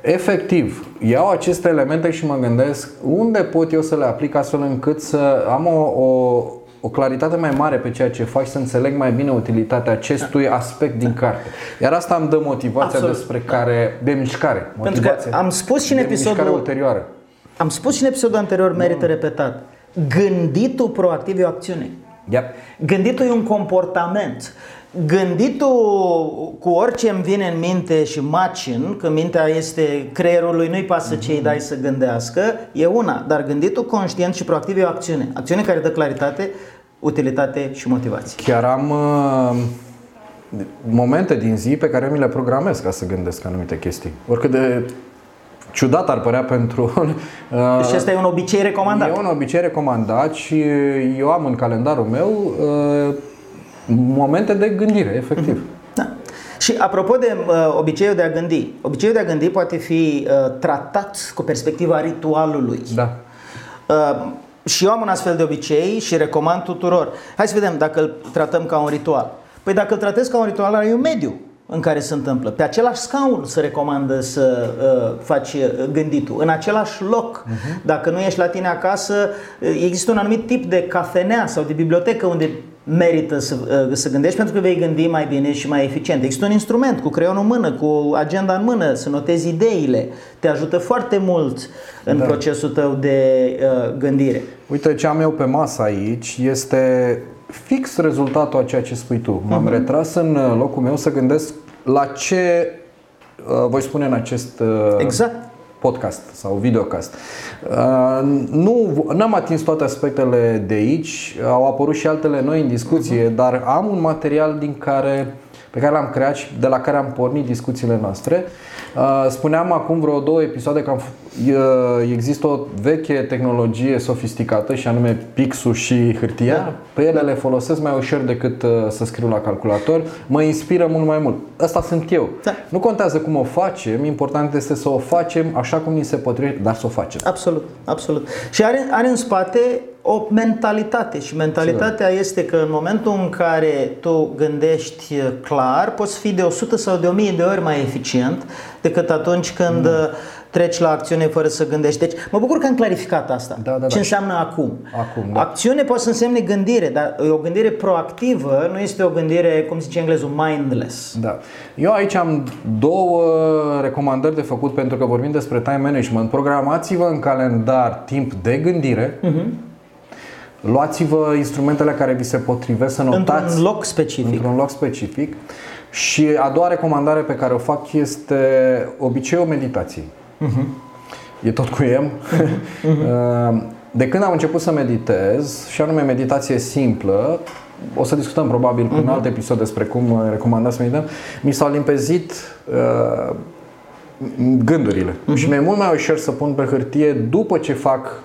Efectiv, iau aceste elemente și mă gândesc unde pot eu să le aplic astfel încât să am o, o, o claritate mai mare pe ceea ce faci, să înțeleg mai bine utilitatea acestui aspect din carte. Iar asta îmi dă motivația Absolut. despre care, de mișcare. Pentru că Motivația am spus și în de episodul- mișcare ulterioară. Am spus și în episodul anterior, merită repetat. Gânditul proactiv e o acțiune. Yep. Gânditul e un comportament. Gânditul cu orice îmi vine în minte și macin, că mintea este creierul lui, nu-i pasă ce îi dai să gândească, e una. Dar gânditul conștient și proactiv e o acțiune. Acțiune care dă claritate, utilitate și motivație. Chiar am uh, momente din zi pe care mi le programez ca să gândesc anumite chestii. Oricât de ciudat ar părea pentru... Uh, Și asta e un obicei recomandat. E un obicei recomandat și eu am în calendarul meu uh, momente de gândire, efectiv. Da. Și apropo de uh, obiceiul de a gândi, obiceiul de a gândi poate fi uh, tratat cu perspectiva ritualului. Da. Uh, și eu am un astfel de obicei și recomand tuturor. Hai să vedem dacă îl tratăm ca un ritual. Păi dacă îl tratezi ca un ritual, ai un mediu în care se întâmplă. Pe același scaun se recomandă să uh, faci uh, gânditul. În același loc. Uh-huh. Dacă nu ești la tine acasă, uh, există un anumit tip de cafenea sau de bibliotecă unde merită să, uh, să gândești pentru că vei gândi mai bine și mai eficient. Există un instrument cu creionul în mână, cu agenda în mână, să notezi ideile. Te ajută foarte mult în da. procesul tău de uh, gândire. Uite ce am eu pe masă aici este fix rezultatul a ceea ce spui tu. M-am uh-huh. retras în uh, locul meu să gândesc la ce uh, voi spune în acest uh, Exact. Podcast sau videocast. Uh, nu am atins toate aspectele de aici, au apărut și altele noi în discuție, uh-huh. dar am un material din care pe care l-am creat și de la care am pornit discuțiile noastre. Uh, Spuneam acum vreo două episoade că am, f- e- există o veche tehnologie sofisticată și anume pixul și hârtia. Da. Pe ele le folosesc mai ușor decât uh, să scriu la calculator. Mă inspiră mult mai mult. Asta sunt eu. Da. Nu contează cum o facem, important este să o facem așa cum ni se potrivește, dar să o facem. Absolut, absolut. Și are, are în spate o mentalitate și mentalitatea este că în momentul în care tu gândești clar, poți fi de 100 sau de 1000 de ori mai eficient decât atunci când mm. Treci la acțiune fără să gândești. Deci mă bucur că am clarificat asta. Da, da, da. Ce înseamnă acum? Acum, da. Acțiune poate să însemne gândire, dar o gândire proactivă nu este o gândire, cum zice englezul, mindless. Da. Eu aici am două recomandări de făcut pentru că vorbim despre time management. Programați-vă în calendar timp de gândire. Uh-huh. Luați-vă instrumentele care vi se potrivesc să notați Într-un loc specific. într-un loc specific. Și a doua recomandare pe care o fac este obiceiul meditației. Uh-huh. E tot cu M. Uh, De când am început să meditez, și anume meditație simplă, o să discutăm probabil cu un alt episod despre cum uh, recomandăm să medităm, mi s-au limpezit uh, gândurile. Și mi-e mult mai ușor să pun pe hârtie după ce fac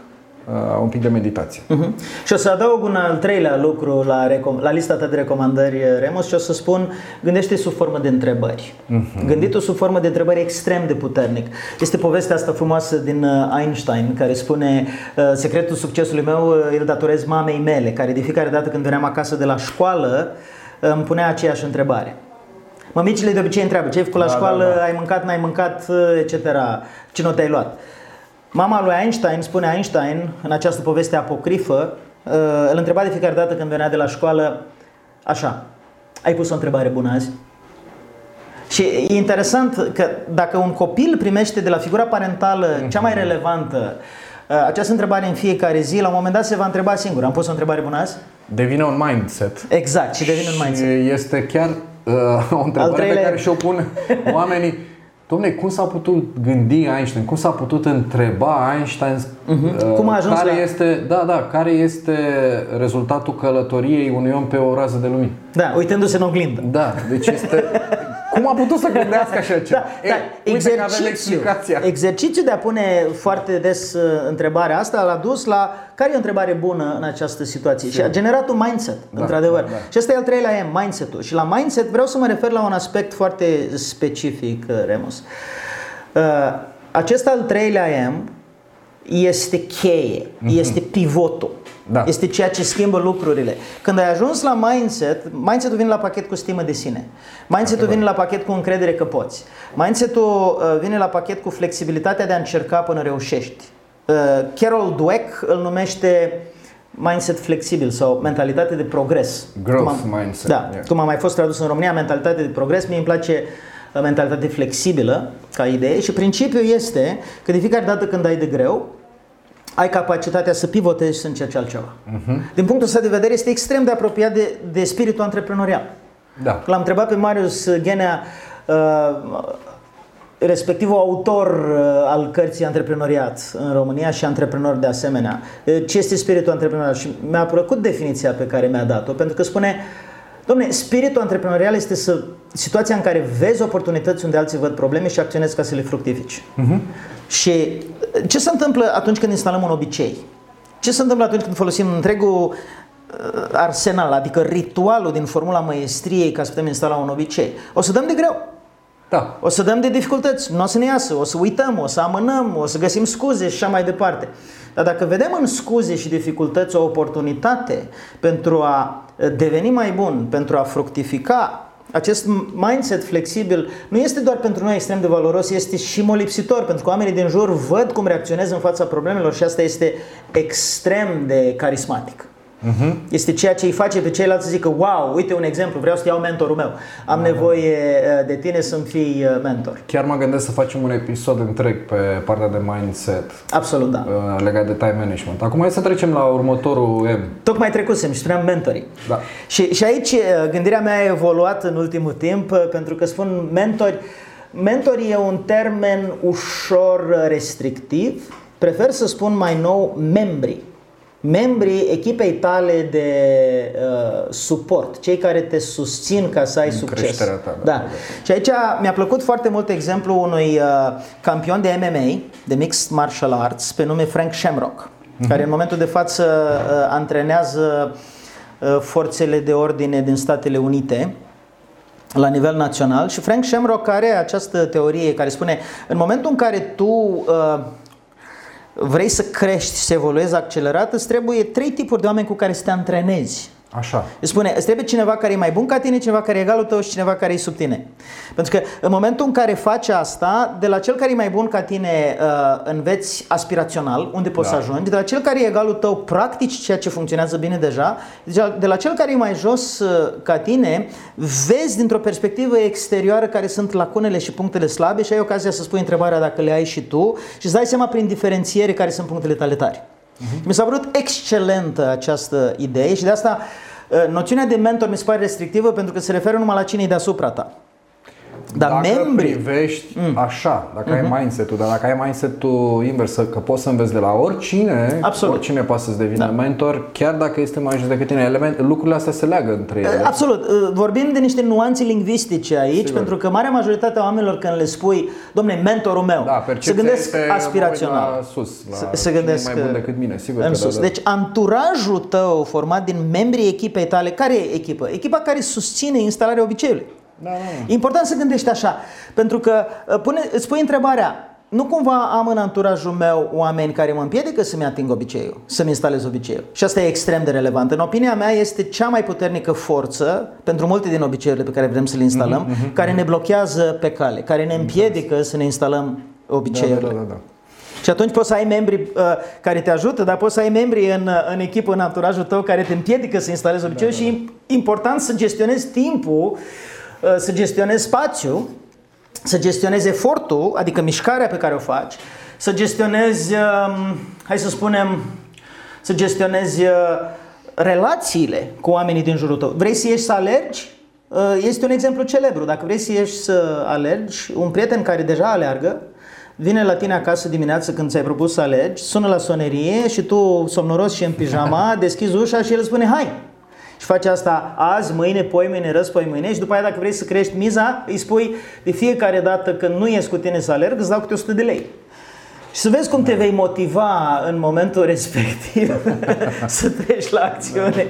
uh, un pic de meditație. Mhm. Și o să adaug un al treilea lucru la, recom- la lista ta de recomandări, Remus, și o să spun, gândește sub formă de întrebări. Uh-huh. Gânditul sub formă de întrebări e extrem de puternic. Este povestea asta frumoasă din uh, Einstein, care spune, uh, secretul succesului meu uh, îl datorez mamei mele, care de fiecare dată când veneam acasă de la școală, uh, îmi punea aceeași întrebare. Mămicile de obicei întreabă, ce ai făcut la Da, da, școală, da. ai mâncat, n-ai mâncat, uh, etc. Ce note ai luat? Mama lui Einstein, spune Einstein, în această poveste apocrifă, uh, îl întreba de fiecare dată când venea de la școală, așa, ai pus o întrebare bună azi? Și e interesant că dacă un copil primește de la figura parentală cea mai relevantă uh, această întrebare în fiecare zi, la un moment dat se va întreba singur, am pus o întrebare bună azi? Devine un mindset. Exact, și devine un mindset. Și este chiar uh, o întrebare pe treilea- care și-o pun oamenii. Dom'le, cum s-a putut gândi Einstein? Cum s-a putut întreba Einstein uh, Mhm. Cum a ajuns care la- este, da, da, care este rezultatul călătoriei unui om pe o rază de lumină? Da, uitându-se în oglindă. Da, deci este cum Cum a putut să gândească așa ceva? Da, da, Ei, uite că avem exercițiu, explicația. exercițiu de a pune foarte des uh, întrebarea asta l-a dus la care e o întrebare bună în această situație și a generat un mindset, Da, într-adevăr. da, da. Și asta e al treilea M, mindset-ul. Și la mindset vreau să mă refer la un aspect foarte specific, uh, Remus. Uh, acest al treilea M este cheie, este pivotul. Da. Este ceea ce schimbă lucrurile. Când ai ajuns la mindset, mindset-ul vine la pachet cu stimă de sine. Mindset-ul vine la pachet cu încredere că poți. Mindset-ul uh, vine la pachet cu flexibilitatea de a încerca până reușești. Uh, Carol Dweck îl numește mindset flexibil sau mentalitate de progres. Growth Cum am- mindset, Da, yeah. cum a mai fost tradus în România, mentalitate de progres, mie îmi place uh, mentalitate flexibilă ca idee și principiul este că de fiecare dată când ai de greu, ai capacitatea să pivotezi și să încerci altceva. Mhm. Din punctul ăsta de vedere este extrem de apropiat de, de spiritul antreprenorial. Da. L-am întrebat pe Marius Ghenea, uh, respectivul autor uh, al cărții Antreprenoriat în România și antreprenor de asemenea, uh, ce este spiritul antreprenorial și mi-a plăcut definiția pe care mi-a dat-o, pentru că spune Domne, spiritul antreprenorial este să, situația în care vezi oportunități unde alții văd probleme și acționezi ca să le fructifici. Și uh, ce se întâmplă atunci când instalăm un obicei? Ce se întâmplă atunci când folosim întregul uh, arsenal, adică ritualul din formula măestriei ca să putem instala un obicei? O să dăm de greu. Da. O să dăm de dificultăți, nu o să ne iasă, o să uităm, o să amânăm, o să găsim scuze și așa mai departe. Dar dacă vedem în scuze și dificultăți o oportunitate pentru a deveni mai bun, pentru a fructifica, acest mindset flexibil nu este doar pentru noi extrem de valoros, este și molipsitor, pentru că oamenii din jur văd cum reacționez în fața problemelor și asta este extrem de carismatic. Este ceea ce îi face pe ceilalți să zică, wow, uite un exemplu, vreau să iau mentorul meu. Am nevoie uh, de tine să-mi fii uh, mentor. Chiar mă gândesc să facem un episod întreg pe partea de mindset Absolut, da. uh, legat de time management. Acum hai să trecem la următorul M. Tocmai trecusem și spuneam mentorii. Da. Și, și aici uh, gândirea mea a evoluat în ultimul timp uh, pentru că spun mentori. Mentorii e un termen ușor uh, restrictiv. Prefer să spun mai nou membrii. Membrii echipei tale de uh, suport, cei care te susțin ca să ai În succes. creșterea ta, da. da, da. Și aici mi-a plăcut foarte mult exemplu unui uh, campion de MMA, de Mixed Martial Arts, pe nume Frank Shamrock, care în momentul de față uh, antrenează uh, forțele de ordine din Statele Unite la nivel național și Frank Shamrock are această teorie care spune în momentul în care tu uh, vrei să crești, să evoluezi accelerat, îți trebuie trei tipuri de oameni cu care să te antrenezi. Așa. Îți spune, îți trebuie cineva care e mai bun ca tine, cineva care e egalul tău și cineva care e sub tine. Pentru că în momentul în care faci asta, de la cel care e mai bun ca tine uh, înveți aspirațional, unde poți Da. să ajungi, de la cel care e egalul tău practici ceea ce funcționează bine deja, deci de la cel care e mai jos uh, ca tine, vezi dintr-o perspectivă exterioară care sunt lacunele și punctele slabe și ai ocazia să spui întrebarea dacă le ai și tu și îți dai seama prin diferențiere care sunt punctele tale tari. Mi s-a părut excelentă această idee și de asta uh, noțiunea de mentor mi se pare restrictivă pentru că se referă numai la cine e deasupra ta. Dar dacă membrii, privești așa, dacă ai mindset-ul, dar dacă ai mindset-ul invers, că poți să înveți de la oricine, Absolut. oricine poate să-ți devină mentor, chiar dacă este mai jos decât tine. Element, lucrurile astea se leagă între ele. Absolut. Uh, Vorbim de niște nuanțe lingvistice aici, Sigur. pentru că marea majoritate a oamenilor când le spui, domne, mentorul meu, Da, se percepția gândesc este, mă uit aspirațional. La sus, la Se- se cine e gândesc mai bun uh, decât mine, sigur în că sus. da, da. Deci anturajul tău format din membrii echipei tale, care e echipă? Echipa care susține instalarea obiceiului. Da, da, da. E important să gândești așa, pentru că uh, pune, îți pui întrebarea, nu cumva am în anturajul meu oameni care mă împiedică să-mi ating obiceiul, să-mi instalez obiceiul. Și asta e extrem de relevant. În opinia mea este cea mai puternică forță pentru multe din obiceiurile pe care vrem să le instalăm, Mhm, care ne blochează pe cale, care ne împiedică să ne instalăm Da, obiceiurile. da, da, da. Și atunci poți să ai membri uh, care te ajută, dar poți să ai membri în, uh, în echipă, în anturajul tău, care te împiedică să instalezi obiceiul și e important să gestionezi timpul, uh, să gestionezi spațiul, să gestionezi efortul, adică mișcarea pe care o faci, să gestionezi, um, hai să spunem, să gestionezi uh, relațiile cu oamenii din jurul tău. Vrei să ieși să alergi? Uh, Este un exemplu celebru. Dacă vrei să ieși să alergi, un prieten care deja aleargă, vine la tine acasă dimineață când ți-ai propus să alergi, sună la sonerie și tu, somnoros și în pijama, deschizi ușa și el îți spune hai. Și Și faci asta azi, mâine, poi mâine, răspoi mâine și după aia dacă vrei să crești miza, îi spui de fiecare dată când nu ies cu tine să alerg, îți dau câte 100 de lei. Și să vezi cum te vei motiva în momentul respectiv să treci la acțiune.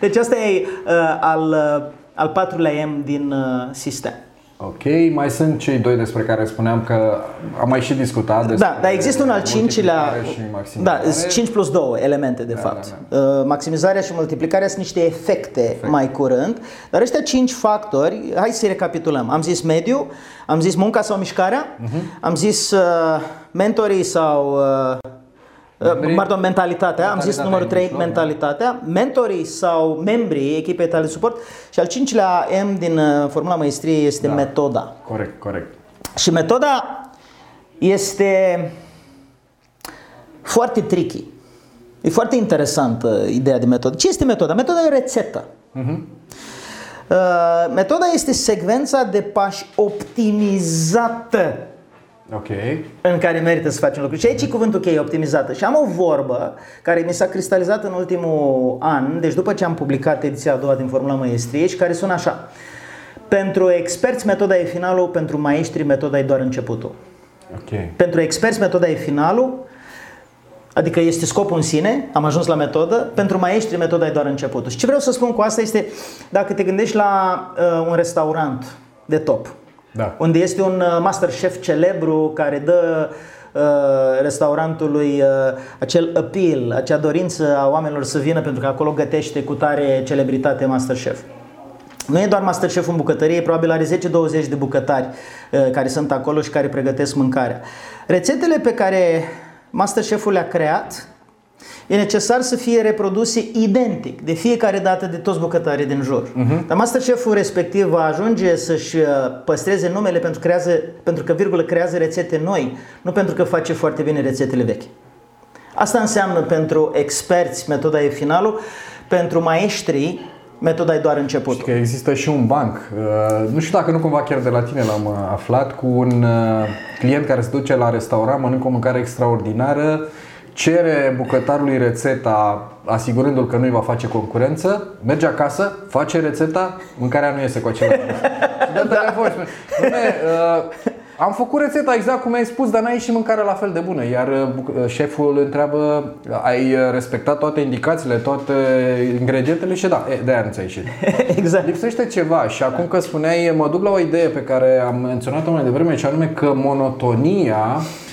Deci asta e uh, al, uh, al patrulea M din uh, sistem. Ok, mai sunt cei doi despre care spuneam că am mai și discutat despre Da, dar există un al cincilea, multiplicare și da, maximizare. sunt 5 plus 2 elemente de Da, fapt. Uh, Maximizarea și multiplicarea sunt niște efecte mai curând, dar ăștia 5 factori, hai să recapitulăm. Am zis mediu, am zis munca sau mișcarea, Mhm. am zis uh, mentorii sau uh, Membrii. Pardon, mentalitatea, am zis Mentalitatea numărul 3, individuală, mentalitatea, mentorii sau membrii echipei tale de suport și al cincilea M din uh, formula maestriei este Da. metoda. Corect, corect. Și metoda este foarte tricky. E foarte interesantă ideea de metodă. Ce este metoda? Metoda e o rețetă. Uh, Metoda este secvența de pași optimizată Ok. în care merită să facem lucruri. Și aici e cuvântul cheie, optimizată. Și am o vorbă care mi s-a cristalizat în ultimul an, deci după ce am publicat ediția a doua din Formula Măiestriei și care sună așa. Pentru experți metoda e finalul, pentru maestri metoda e doar începutul. Ok. Pentru experți metoda e finalul, adică este scopul în sine, am ajuns la metodă, pentru maestri metoda e doar începutul. Și ce vreau să spun cu asta este, dacă te gândești la uh, un restaurant de top, Da. unde este un uh, master chef celebru care dă uh, restaurantului uh, acel appeal, acea dorință a oamenilor să vină pentru că acolo gătește cu tare celebritate master chef. Nu e doar Masterchef în bucătărie, probabil are 10-20 de bucătari uh, care sunt acolo și care pregătesc mâncarea. Rețetele pe care Mastercheful le-a creat e necesar să fie reproduse identic de fiecare dată de toți bucătarii din jur. Uh-huh. Dar Mastercheful respectiv va ajunge să-și uh, păstreze numele pentru, creează, pentru că, virgulă, creează rețete noi, nu pentru că face foarte bine rețetele vechi. Asta înseamnă pentru experți metoda e finalul, pentru maestri metoda e doar începutul. Că există și un banc. Uh, Nu știu dacă nu cumva chiar de la tine l-am uh, aflat cu un uh, client care se duce la restaurant, mănâncă o mâncare extraordinară, cere bucătarului rețeta asigurându-l că nu îi va face concurență, merge acasă, face rețeta, mâncarea nu iese cu același gust. Și dă telefon și spune, "Dom'le, uh, am făcut rețeta exact cum ai spus, dar n-a ieșit mâncarea la fel de bună. Iar uh, buc- uh, șeful îl întreabă, ai uh, respectat toate indicațiile, toate ingredientele? Și da, e, de-aia nu ți-a ieșit. exact. Lipsește ceva și acum că spuneai, mă duc la o idee pe care am menționat-o mai devreme, și anume că monotonia uh,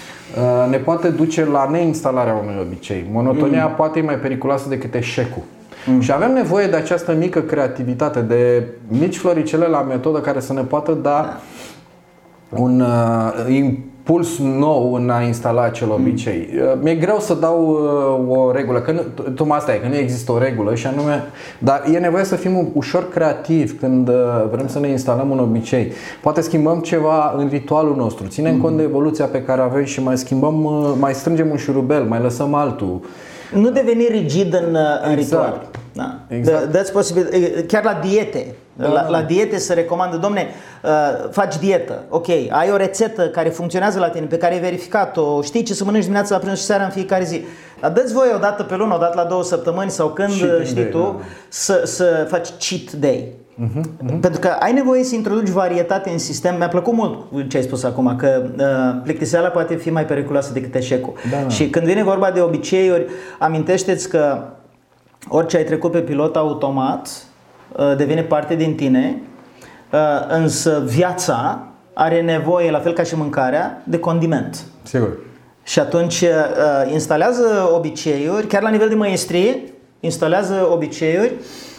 ne poate duce la neinstalarea unui obicei. Monotonia mm. poate e mai periculoasă decât eșecul. Mm. Și avem nevoie de această mică creativitate, de mici floricele la metodă care să ne poată da un uh, impuls nou în a instala acel obicei. Uh, mi-e greu să dau uh, o regulă, că nu, tocmai asta e, că nu există o regulă și anume, dar e nevoie să fim ușor creativi când uh, vrem să ne instalăm un obicei. Poate schimbăm ceva în ritualul nostru, ținem cont de evoluția pe care avem și mai schimbăm, uh, mai strângem un șurubel, mai lăsăm altul. Nu deveni rigid în, în Exact. ritual. Da. Exact. That's posibil. Chiar la diete. Da, la, da. la diete se recomandă, domne, uh, faci dietă, ok, ai o rețetă care funcționează la tine, pe care ai verificat-o, știi ce să mănânci dimineața, la prânz și seara în fiecare zi. Dar dă-ți voie o dată pe lună, o dată la două săptămâni sau când Cheating știi day, tu da. să, să faci cheat day. Pentru că ai nevoie să introduci varietate în sistem. Mi-a plăcut mult ce ai spus acum, că uh, plictiseala poate fi mai periculoasă decât eșecul. Da, da. Și când vine vorba de obiceiuri, amintește-ți că orice ai trecut pe pilot automat uh, devine parte din tine, uh, însă viața are nevoie, la fel ca și mâncarea, de condiment. Sigur. Și atunci uh, instalează obiceiuri, chiar la nivel de măiestrie, instalează obiceiuri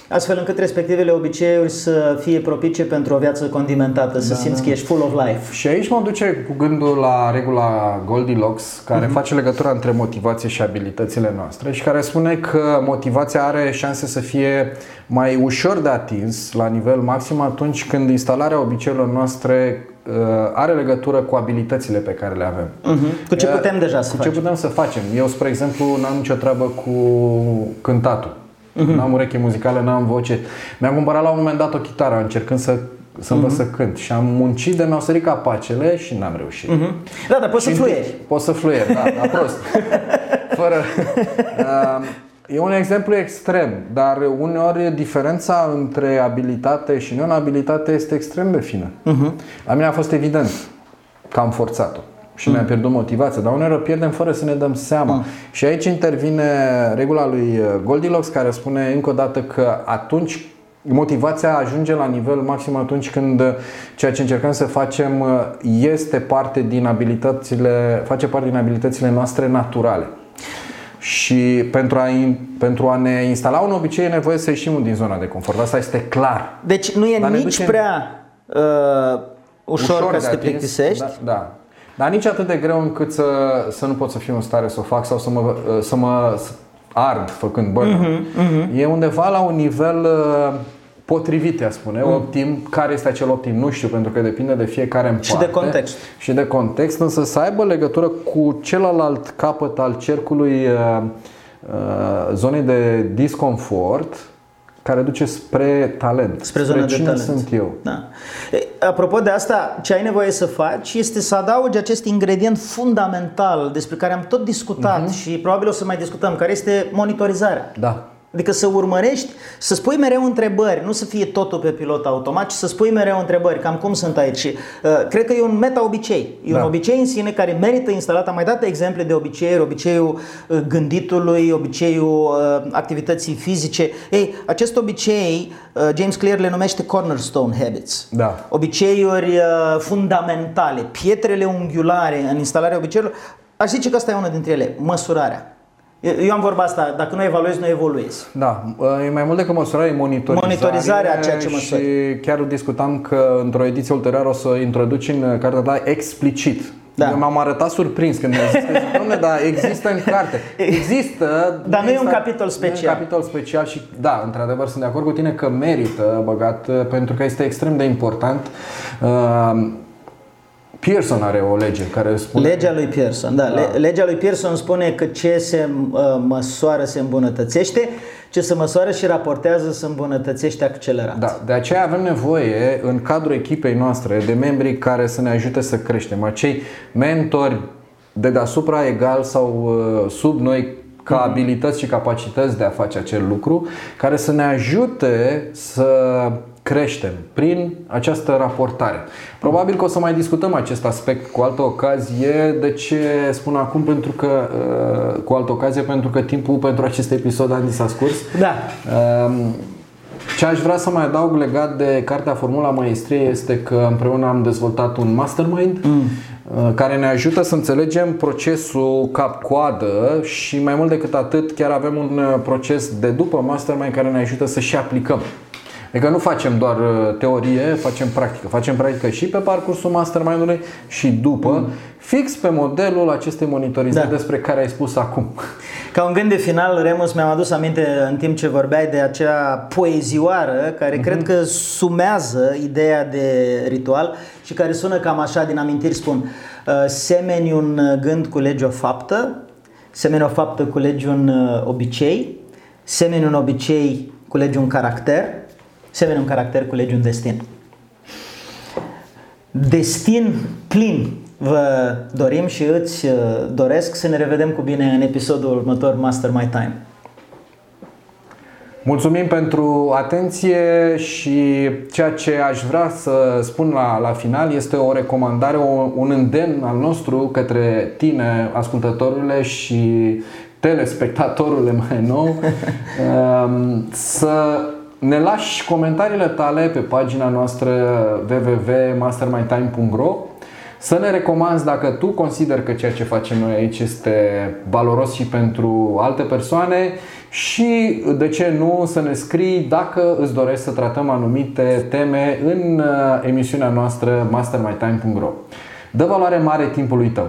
astfel încât respectivele obiceiuri să fie propice pentru o viață condimentată, să simți că ești full of life. Și aici mă duce cu gândul la regula Goldilocks, care face legătura între motivație și abilitățile noastre și care spune că motivația are șanse să fie mai ușor de atins la nivel maxim atunci când instalarea obiceiurilor noastre uh, are legătură cu abilitățile pe care le avem. Mhm. Cu ce Uh, putem deja să Cu ce facem? putem să facem? Eu, spre exemplu, n-am nicio treabă cu cântatul. Mhm. N-am ureche muzicală, n-am voce. Mi-am cumpărat la un moment dat o chitară încercând să, să învăț Mhm. să cânt și am muncit de mi-au sărit capacele și n-am reușit. Da, dar poți să Și fluieri. Poți să fluieri, da, dar prost. Fără. Uh, E un exemplu extrem, dar uneori diferența între abilitate și non-abilitate este extrem de fină. Uh-huh. La mine a fost evident că am forțat-o și mi-a pierdut motivația, dar uneori o pierdem fără să ne dăm seama. Mm. Și aici intervine regula lui Goldilocks care spune încă o dată că atunci motivația ajunge la nivel maxim atunci când ceea ce încercăm să facem este parte din abilitățile, face parte din abilitățile noastre naturale. Și pentru a, pentru a ne instala un obicei e nevoie să ieșim din zona de confort. Asta este clar. Deci nu e Dar nici ducem... prea uh, ușor, ușor ca să te plictisești. Da, da. Dar nici atât de greu încât să, să nu pot să fiu în stare să o fac sau să mă, să mă ard făcând burnout. Uh-huh, uh-huh. E undeva la un nivel uh, potrivit, a spune, mm. optim. Care este acel optim? Nu știu, pentru că depinde de fiecare în și parte. Și de context. Și de context, însă să aibă legătură cu celălalt capăt al cercului uh, uh, zonei de disconfort care duce spre talent. Spre, spre cine de talent. sunt eu. Da. Apropo de asta, ce ai nevoie să faci este să adaugi acest ingredient fundamental despre care am tot discutat uh-huh. și probabil o să mai discutăm, care este monitorizarea. Da. Adică să urmărești, să spui mereu întrebări, nu să fie totul pe pilot automat, ci să spui mereu întrebări, cam cum sunt aici. Uh, cred că e un meta-obicei. E da. un obicei în sine care merită instalat. Am mai dat exemple de obiceiuri, obiceiul uh, gânditului, obiceiul uh, activității fizice. Ei, acest obicei, James Clear le numește cornerstone habits. Da. Obiceiuri fundamentale, pietrele unghiulare în instalarea obiceiurilor. Aș zice că asta e una dintre ele, măsurarea. Eu am vorba asta, dacă nu evaluezi, nu evoluezi. Da, e mai mult decât măsurare, e monitorizare. Monitorizarea a ceea ce măsori. Și chiar discutam că într-o ediție ulterioară o să introduci în cartea ta explicit da. Eu m-am arătat surprins când mi-a zis că domnule, da, există în carte. Există. Dar nu e un capitol special. E un capitol special și da, într-adevăr sunt de acord cu tine că merită băgat pentru că este extrem de important. Uh, Pearson are o lege care spune... Legea lui Pearson, da. da. Legea lui Pearson spune că ce se uh, măsoară se îmbunătățește, ce se măsoară și raportează se îmbunătățește accelerat. Da, de aceea avem nevoie în cadrul echipei noastre de membri care să ne ajute să creștem. Acei mentori de deasupra egal sau uh, sub noi ca mhm. abilități și capacități de a face acel lucru, care să ne ajute să creștem prin această raportare. Probabil că o să mai discutăm acest aspect cu altă ocazie. De ce spun acum? Pentru că uh, cu altă ocazie, pentru că timpul pentru acest episod Andy s-a scurs. Da. Um, ce aș vrea să mai adaug legat de cartea Formula Maestriei este că împreună am dezvoltat un mastermind mm. Uh, care ne ajută să înțelegem procesul cap-coadă și mai mult decât atât chiar avem un uh, proces de după mastermind care ne ajută să și aplicăm Adică nu facem doar uh, teorie, facem practică. Facem practică și pe parcursul mastermind-ului și după, mm. fix pe modelul acestei monitorizări da. despre care ai spus acum. Ca un gând de final, Remus, mi-am adus aminte în timp ce vorbeai de acea poezioară care mm-hmm. cred că sumează ideea de ritual și care sună cam așa din amintiri, spun uh, semeni un gând culegi o faptă, semeni o faptă culegi un uh, obicei, semeni un obicei culegi un caracter, Semeni un caracter cu legi un destin. Destin plin vă dorim și îți uh, doresc să ne revedem cu bine în episodul următor Master My Time. Mulțumim pentru atenție și ceea ce aș vrea să spun la, la final este o recomandare, o, un îndemn al nostru către tine, ascultătorile și telespectatorule mai nou, um, să ne lași comentariile tale pe pagina noastră www.mastermytime.ro să ne recomanzi dacă tu consider că ceea ce facem noi aici este valoros și pentru alte persoane și de ce nu să ne scrii dacă îți dorești să tratăm anumite teme în uh, emisiunea noastră mastermytime.ro. Dă valoare mare timpului tău.